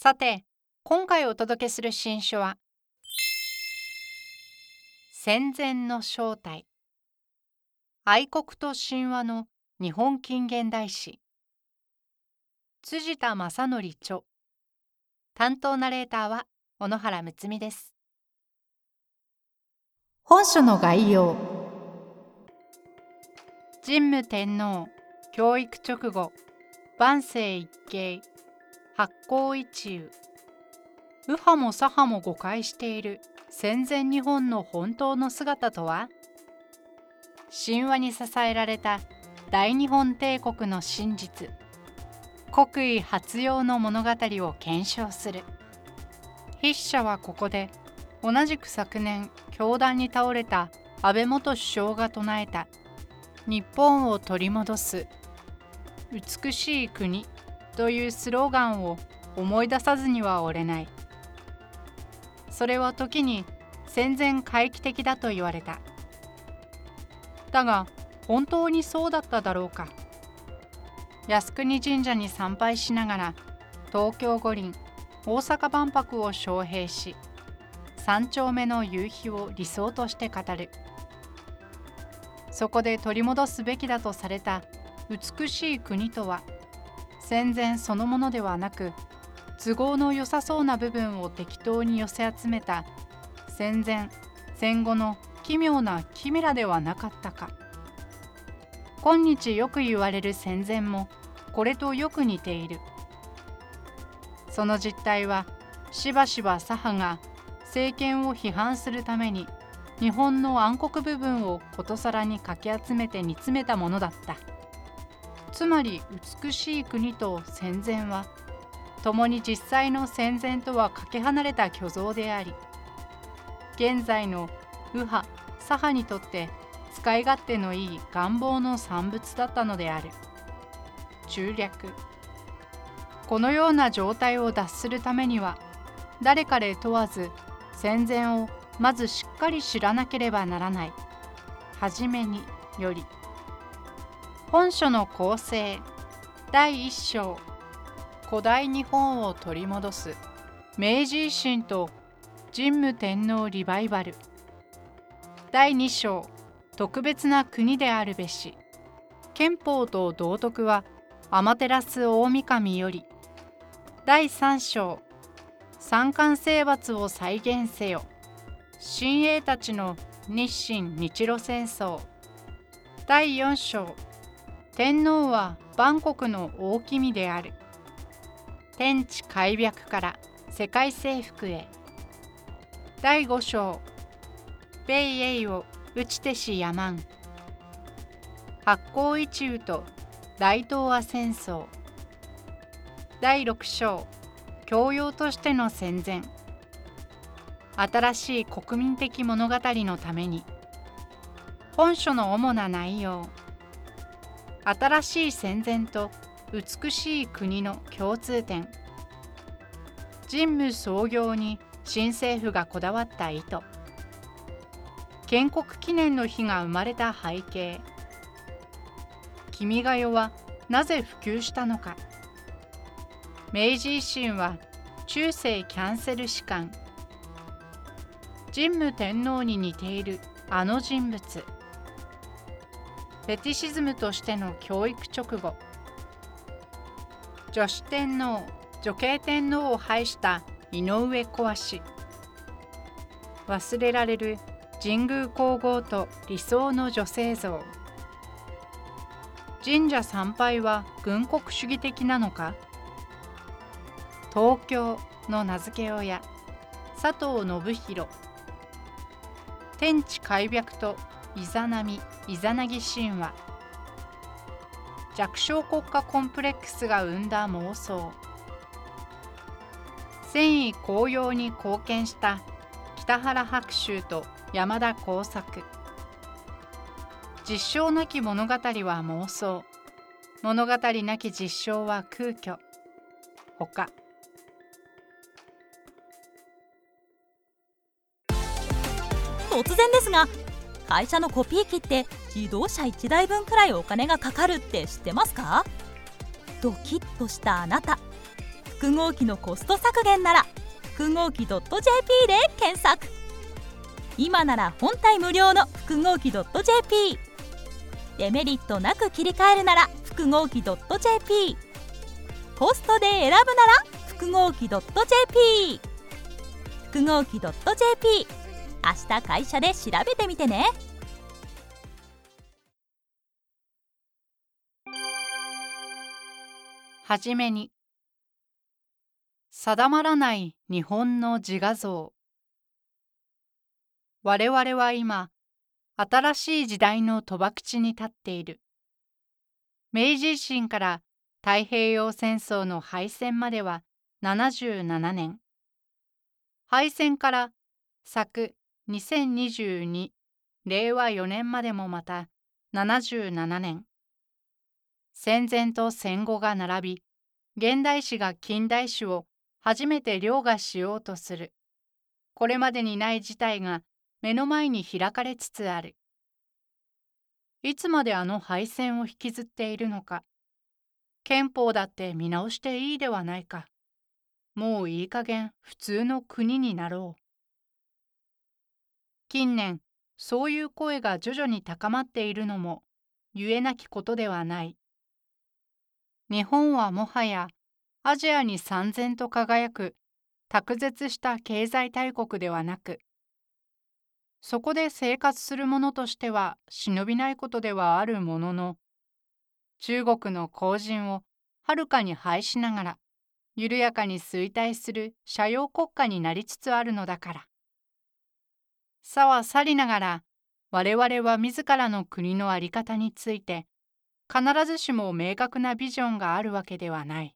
さて今回お届けする新書は戦前の正体。愛国と神話の日本近現代史。辻田正則著。担当ナレーターは小野原睦美です。本書の概要。神武天皇教育直後万世一系発行一遊右派も左派も誤解している。戦前日本の本当の姿とは？神話に支えられた大日本帝国の真実。国威発揚の物語を検証する。筆者はここで同じく昨年教団に倒れた安倍元首相が唱えた。日本を取り戻す。美しい国。というスローガンを思い出さずにはおれない。それは時に戦前回帰的だと言われた。だが本当にそうだっただろうか。靖国神社に参拝しながら東京五輪大阪万博を招聘し三丁目の夕日を理想として語る。そこで取り戻すべきだとされた美しい国とは戦前そのものではなく都合の良さそうな部分を適当に寄せ集めた戦前戦後の奇妙なキメラではなかったか。今日よく言われる戦前もこれとよく似ている。その実態はしばしば左派が政権を批判するために日本の暗黒部分をことさらにかき集めて煮詰めたものだった。つまり美しい国と戦前は共に実際の戦前とはかけ離れた虚像であり現在の右派左派にとって使い勝手のいい願望の産物だったのである。中略。このような状態を脱するためには誰彼問わず戦前をまずしっかり知らなければならない。はじめにより本書の構成。第1章。古代日本を取り戻す。明治維新と神武天皇リバイバル。第2章。特別な国であるべし。憲法と道徳は天照大神より。第3章。三冠征伐を再現せよ。親衛たちの日清日露戦争。第4章。天皇は万国の大君である。天地開闢から世界征服へ。第5章。米英を打ち手しやまん。発行一宇と大東亜戦争。第6章。教養としての戦前。新しい国民的物語のために。本書の主な内容。新しい戦前と美しい国の共通点。神武創業に新政府がこだわった意図。建国記念の日が生まれた背景。君が代はなぜ普及したのか。明治維新は中世キャンセル士官。神武天皇に似ているあの人物。フェティシズムとしての教育直後女子天皇女系天皇を拝した井上小足。忘れられる神宮皇后と理想の女性像。神社参拝は軍国主義的なのか？東京の名付け親佐藤信弘。天地開闢とイザナミイザナギ神話。弱小国家コンプレックスが生んだ妄想。戦意高揚に貢献した北原白秋と山田耕作。実証なき物語は妄想。物語なき実証は空虚。ほか突然ですが会社のコピー機って自動車1台分くらいお金がかかるって知ってますか？ドキッとしたあなた。複合機のコスト削減なら複合機 .jp で検索。今なら本体無料の複合機 .jp デメリットなく切り替えるなら複合機 .jp コストで選ぶなら複合機 .jp 複合機 .jp 明日会社で調べてみてね。はじめに定まらない日本の自画像。我々は今新しい時代の賭博地に立っている。明治維新から太平洋戦争の敗戦までは77年。敗戦から昨2022令和4年までもまた77年戦前と戦後が並び現代史が近代史を初めて凌駕しようとする。これまでにない事態が目の前に開かれつつある。いつまであの敗戦を引きずっているのか。憲法だって見直していいではないか。もういい加減普通の国になろう。近年そういう声が徐々に高まっているのも言えなきことではない日本はもはやアジアに燦然と輝く卓絶した経済大国ではなくそこで生活する者としては忍びないことではあるものの中国の後人をはるかに排しながら緩やかに衰退する社用国家になりつつあるのだから。さは去りながら我々は自らの国の在り方について必ずしも明確なビジョンがあるわけではない。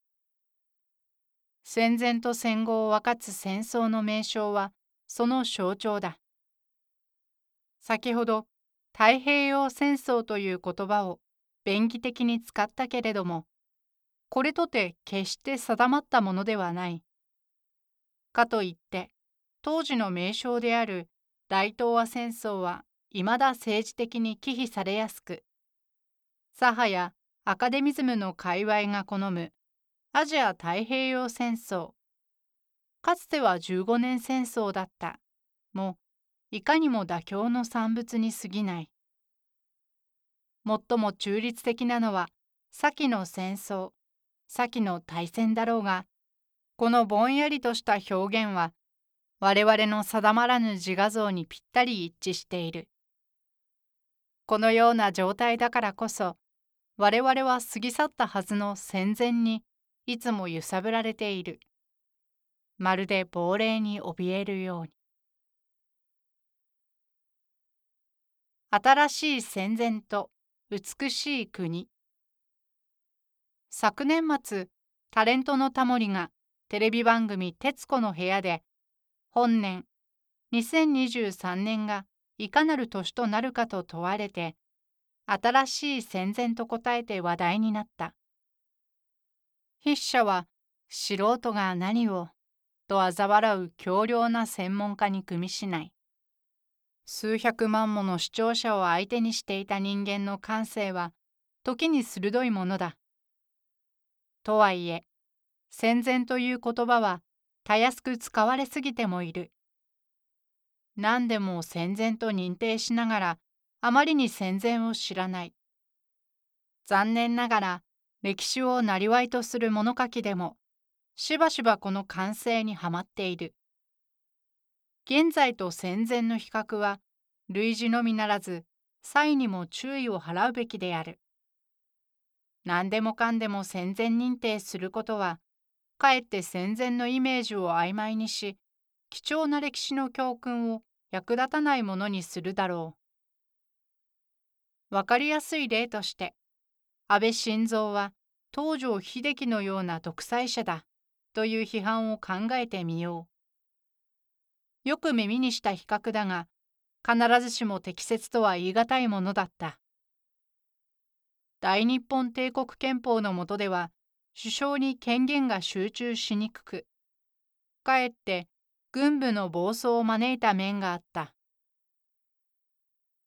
戦前と戦後を分かつ戦争の名称はその象徴だ。先ほど太平洋戦争という言葉を便宜的に使ったけれどもこれとて決して定まったものではない。かといって当時の名称である大東亜戦争はいまだ政治的に忌避されやすく左派やアカデミズムの界隈が好むアジア太平洋戦争かつては15年戦争だったもいかにも妥協の産物に過ぎない。最も中立的なのは先の戦争先の大戦だろうがこのぼんやりとした表現は我々の定まらぬ自画像にぴったり一致している。このような状態だからこそ我々は過ぎ去ったはずの戦前にいつも揺さぶられている。まるで亡霊に怯えるように。新しい戦前と美しい国昨年末タレントのタモリがテレビ番組「徹子の部屋」で本年2023年がいかなる年となるかと問われて新しい戦前と答えて話題になった。筆者は素人が何をと嘲笑う強量な専門家に組みしない。数百万もの視聴者を相手にしていた人間の感性は時に鋭いものだ。とはいえ戦前という言葉はたやすく使われすぎてもいる。何でも戦前と認定しながらあまりに戦前を知らない。残念ながら歴史を生りわいとする物書きでもしばしばこの完成にはまっている。現在と戦前の比較は類似のみならず際にも注意を払うべきである。何でもかんでも戦前認定することはかえって戦前のイメージを曖昧にし貴重な歴史の教訓を役立たないものにするだろう。わかりやすい例として安倍晋三は東条英機のような独裁者だという批判を考えてみよう。よく耳にした比較だが、必ずしも適切とは言い難いものだった。大日本帝国憲法の下では、首相に権限が集中しにくく、かえって軍部の暴走を招いた面があった。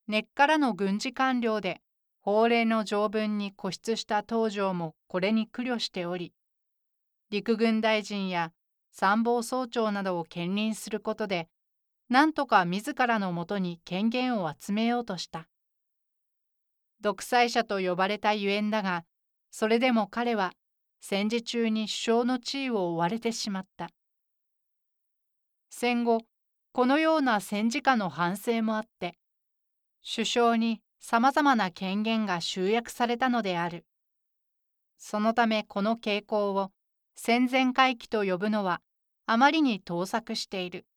根っからの軍事官僚で法令の条文に固執した東条もこれに苦慮しており、陸軍大臣や参謀総長などを兼任することで、なんとか自らのもとに権限を集めようとした。独裁者と呼ばれたゆえんだが、それでも彼は戦時中に首相の地位を追われてしまった。戦後、このような戦時下の反省もあって、首相にさまざまな権限が集約されたのである。そのためこの傾向を戦前回帰と呼ぶのはあまりに盗作している。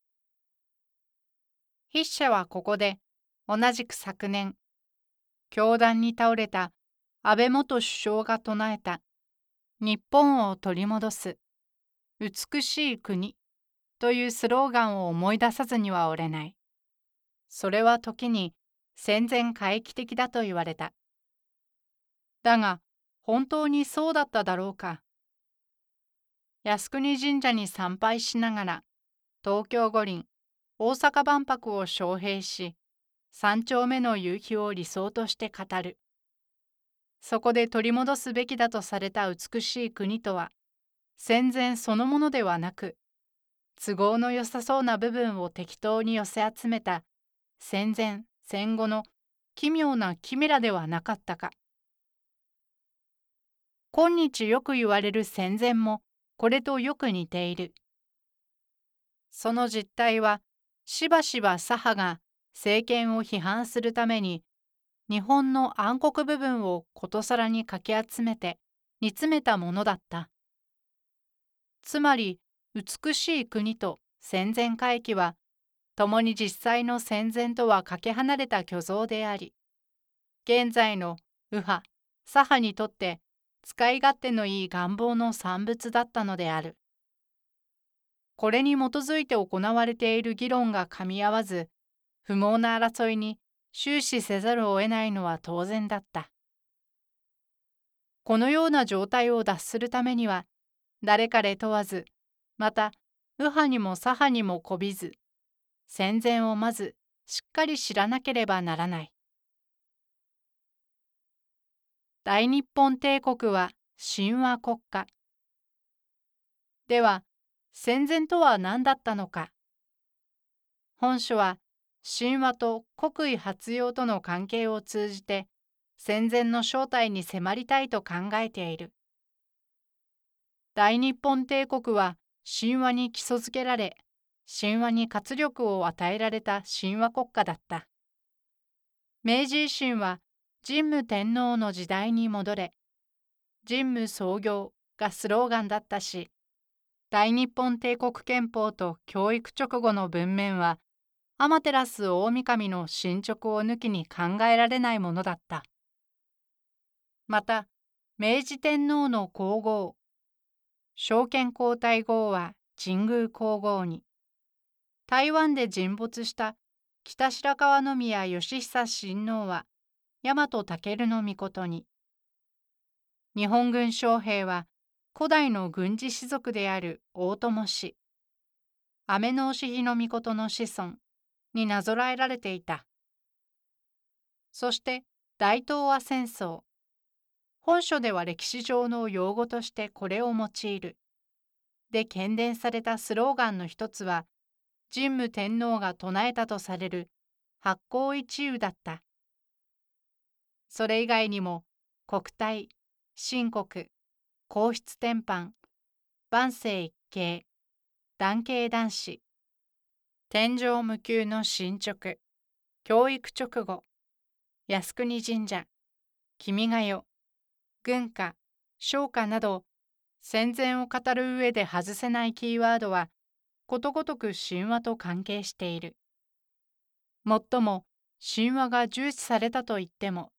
筆者はここで同じく昨年、教団に倒れた安倍元首相が唱えた日本を取り戻す美しい国というスローガンを思い出さずにはおれない。それは時に戦前回帰的だと言われた。だが、本当にそうだっただろうか。靖国神社に参拝しながら、東京五輪、大阪万博を招聘し、三丁目の夕日を理想として語る。そこで取り戻すべきだとされた美しい国とは、戦前そのものではなく、都合の良さそうな部分を適当に寄せ集めた戦前戦後の奇妙なキメラではなかったか。今日よく言われる戦前もこれとよく似ている。その実態はしばしば左派が政権を批判するために日本の暗黒部分をことさらにかき集めて煮詰めたものだった。つまり美しい国と戦前回帰は共に実際の戦前とはかけ離れた虚像であり、現在の右派、左派にとって使い勝手のいい願望の産物だったのである。これに基づいて行われている議論がかみ合わず、不毛な争いに終始せざるを得ないのは当然だった。このような状態を脱するためには、誰彼問わず、また右派にも左派にもこびず、戦前をまずしっかり知らなければならない。大日本帝国は神話国家。では、戦前とは何だったのか。本書は神話と国威発揚との関係を通じて戦前の正体に迫りたいと考えている。大日本帝国は神話に基礎づけられ神話に活力を与えられた神話国家だった。明治維新は神武天皇の時代に戻れ、神武創業がスローガンだったし、大日本帝国憲法と教育直後の文面は、天照大神の進捗を抜きに考えられないものだった。また、明治天皇の皇后、昭憲皇太后は神宮皇后に、台湾で沈没した北白川宮義久親王は大和武の命に日本軍将兵は古代の軍事士族である大友氏雨の押日の命の子孫になぞらえられていた。そして大東亜戦争。本書では歴史上の用語としてこれを用いる。で喧伝されたスローガンの一つは神武天皇が唱えたとされる八甲一遊だった。それ以外にも国体、神国、皇室天板、万世一系、男系男子、天井無休の進捗、教育直後、靖国神社、君が代、軍歌、唱歌など。戦前を語る上で外せないキーワードは。ことごとく神話と関係している。もっとも。神話が重視されたと言っても、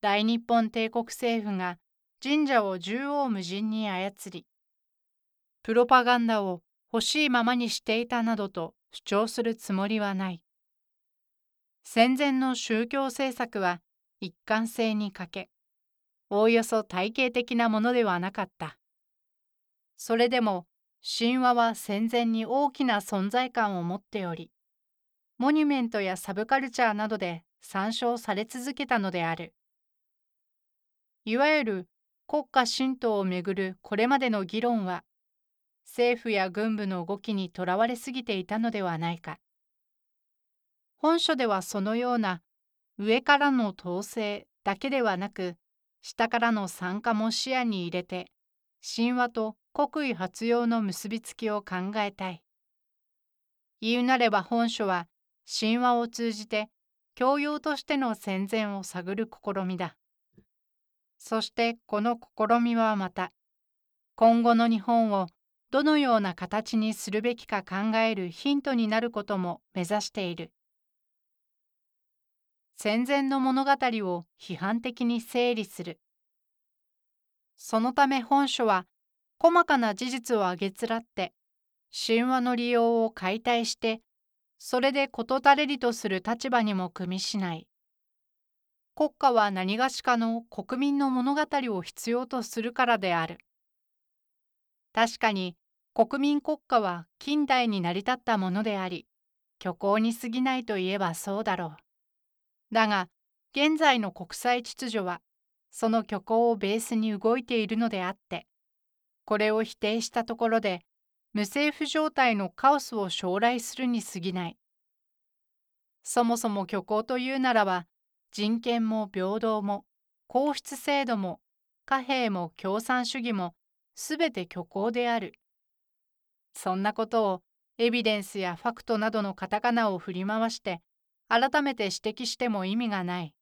大日本帝国政府が。神社を縦横無尽に操り、プロパガンダを欲しいままにしていたなどと。主張するつもりはない。戦前の宗教政策は一貫性に欠け、おおよそ体系的なものではなかった。それでも神話は戦前に大きな存在感を持っており、モニュメントやサブカルチャーなどで参照され続けたのである。いわゆる国家神道をめぐるこれまでの議論は、政府や軍部の動きにとらわれすぎていたのではないか。本書ではそのような上からの統制だけではなく、下からの参加も視野に入れて、神話と国威発揚の結びつきを考えたい。言うなれば本書は神話を通じて教養としての戦前を探る試みだ。そしてこの試みはまた今後の日本をどのような形にするべきか考えるヒントになることも目指している。戦前の物語を批判的に整理する。そのため本書は細かな事実をあげつらって神話の利用を解体してそれで事足れりとする立場にも組みしない国家は何がしかの国民の物語を必要とするからである確かに国民国家は近代に成り立ったものであり虚構に過ぎないといえばそうだろうだが現在の国際秩序はその虚構をベースに動いているのであってこれを否定したところで無政府状態のカオスを将来するに過ぎない。そもそも虚構というならば人権も平等も皇室制度も貨幣も共産主義もすべて虚構である。そんなことをエビデンスやファクトなどのカタカナを振り回して改めて指摘しても意味がない。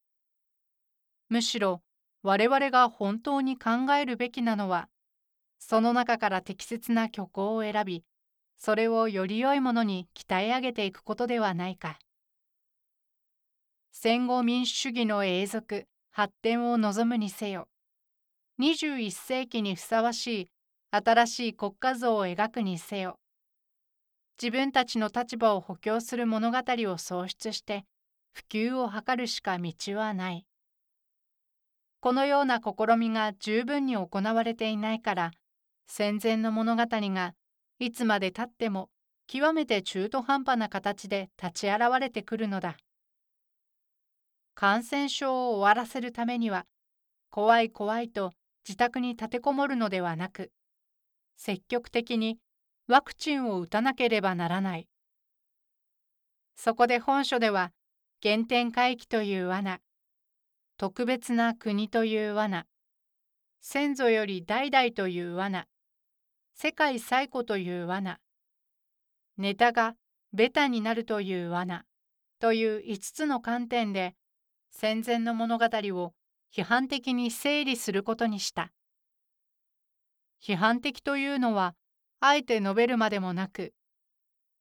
むしろ我々が本当に考えるべきなのはその中から適切な虚構を選び、それをより良いものに鍛え上げていくことではないか。戦後民主主義の永続、発展を望むにせよ、21世紀にふさわしい新しい国家像を描くにせよ、自分たちの立場を補強する物語を創出して普及を図るしか道はない。このような試みが十分に行われていないから戦前の物語がいつまでたっても極めて中途半端な形で立ち現れてくるのだ。感染症を終わらせるためには怖い怖いと自宅に立てこもるのではなく積極的にワクチンを打たなければならない。そこで本書では原点回帰という罠特別な国という罠先祖より代々という罠世界最古という罠ネタがベタになるという罠という5つの観点で戦前の物語を批判的に整理することにした。批判的というのはあえて述べるまでもなく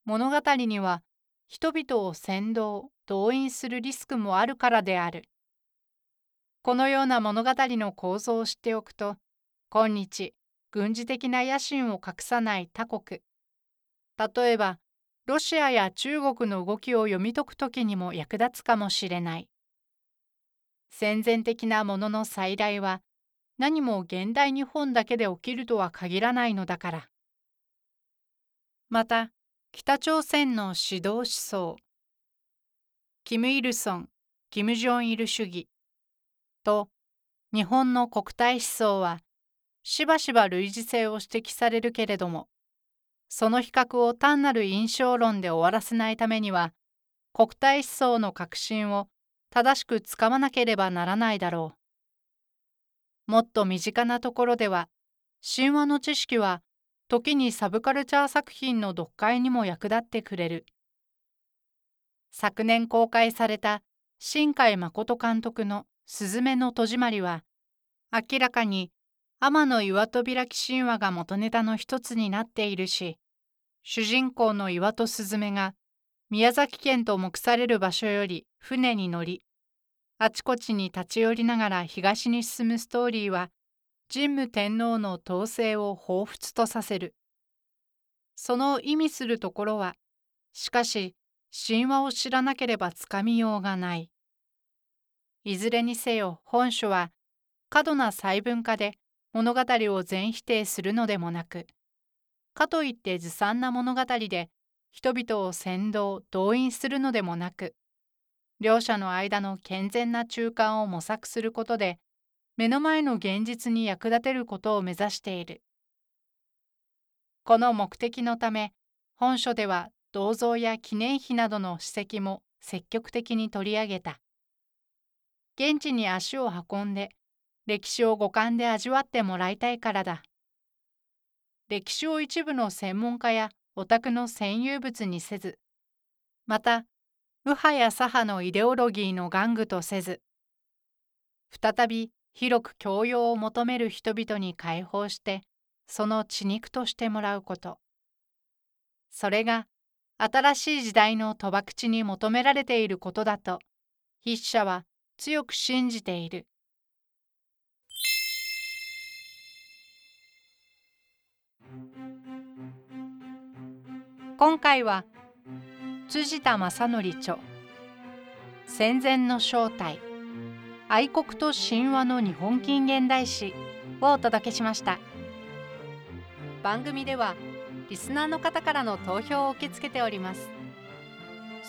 物語には人々を扇動動員するリスクもあるからである。このような物語の構造を知っておくと今日軍事的な野心を隠さない他国例えばロシアや中国の動きを読み解く時にも役立つかもしれない戦前的なものの再来は何も現代日本だけで起きるとは限らないのだから。また北朝鮮の指導思想。キム・イルソン・キム・ジョンイル主義。と日本の国体思想はしばしば類似性を指摘されるけれどもその比較を単なる印象論で終わらせないためには国体思想の核心を正しくつかまなければならないだろう。もっと身近なところでは神話の知識は時にサブカルチャー作品の読解にも役立ってくれる。昨年公開された新海誠監督の「すずめの戸締まり」は明らかに天の岩戸開き神話が元ネタの一つになっているし主人公の岩戸スズメが宮崎県と目される場所より船に乗りあちこちに立ち寄りながら東に進むストーリーは神武天皇の統制を彷彿とさせるその意味するところは、しかし神話を知らなければつかみようがない。いずれにせよ本書は過度な細分化で物語を全否定するのでもなく、かといってずさんな物語で人々を先導動員するのでもなく両者の間の健全な中間を模索することで目の前の現実に役立てることを目指している。この目的のため本書では銅像や記念碑などの史跡も積極的に取り上げた。現地に足を運んで歴史を五感で味わってもらいたいからだ。歴史を一部の専門家やオタクの占有物にせずまた右派や左派のイデオロギーの玩具とせず再び広く教養を求める人々に解放してその血肉としてもらうことそれが新しい時代の賭博地に求められていることだと筆者は強く信じている。今回は辻田正則著。戦前の正体。愛国と神話の日本近現代史をお届けしました。番組ではリスナーの方からの投票を受け付けております。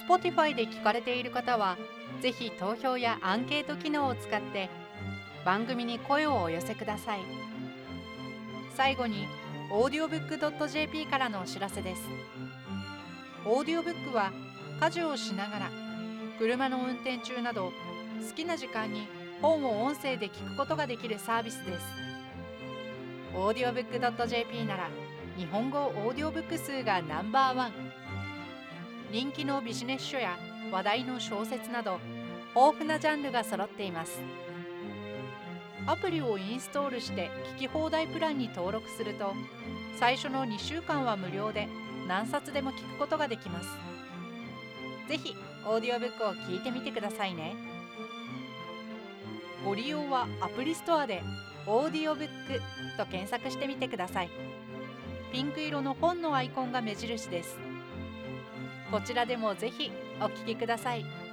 Spotify で聞かれている方はぜひ投票やアンケート機能を使って番組に声をお寄せください。最後に audiobook.jp からのお知らせです。オーディオブックは家事をしながら車の運転中など好きな時間に本を音声で聞くことができるサービスです。audiobook.jp なら日本語オーディオブック数がナンバーワン人気のビジネス書や話題の小説など豊富なジャンルが揃っていますアプリをインストールして聞き放題プランに登録すると最初の2週間は無料で何冊でも聞くことができます。ぜひ、オーディオブックを聞いてみてくださいね。ご利用はアプリストアで「オーディオブック」と検索してみてください。ピンク色の本のアイコンが目印です。こちらでもぜひお聞きください。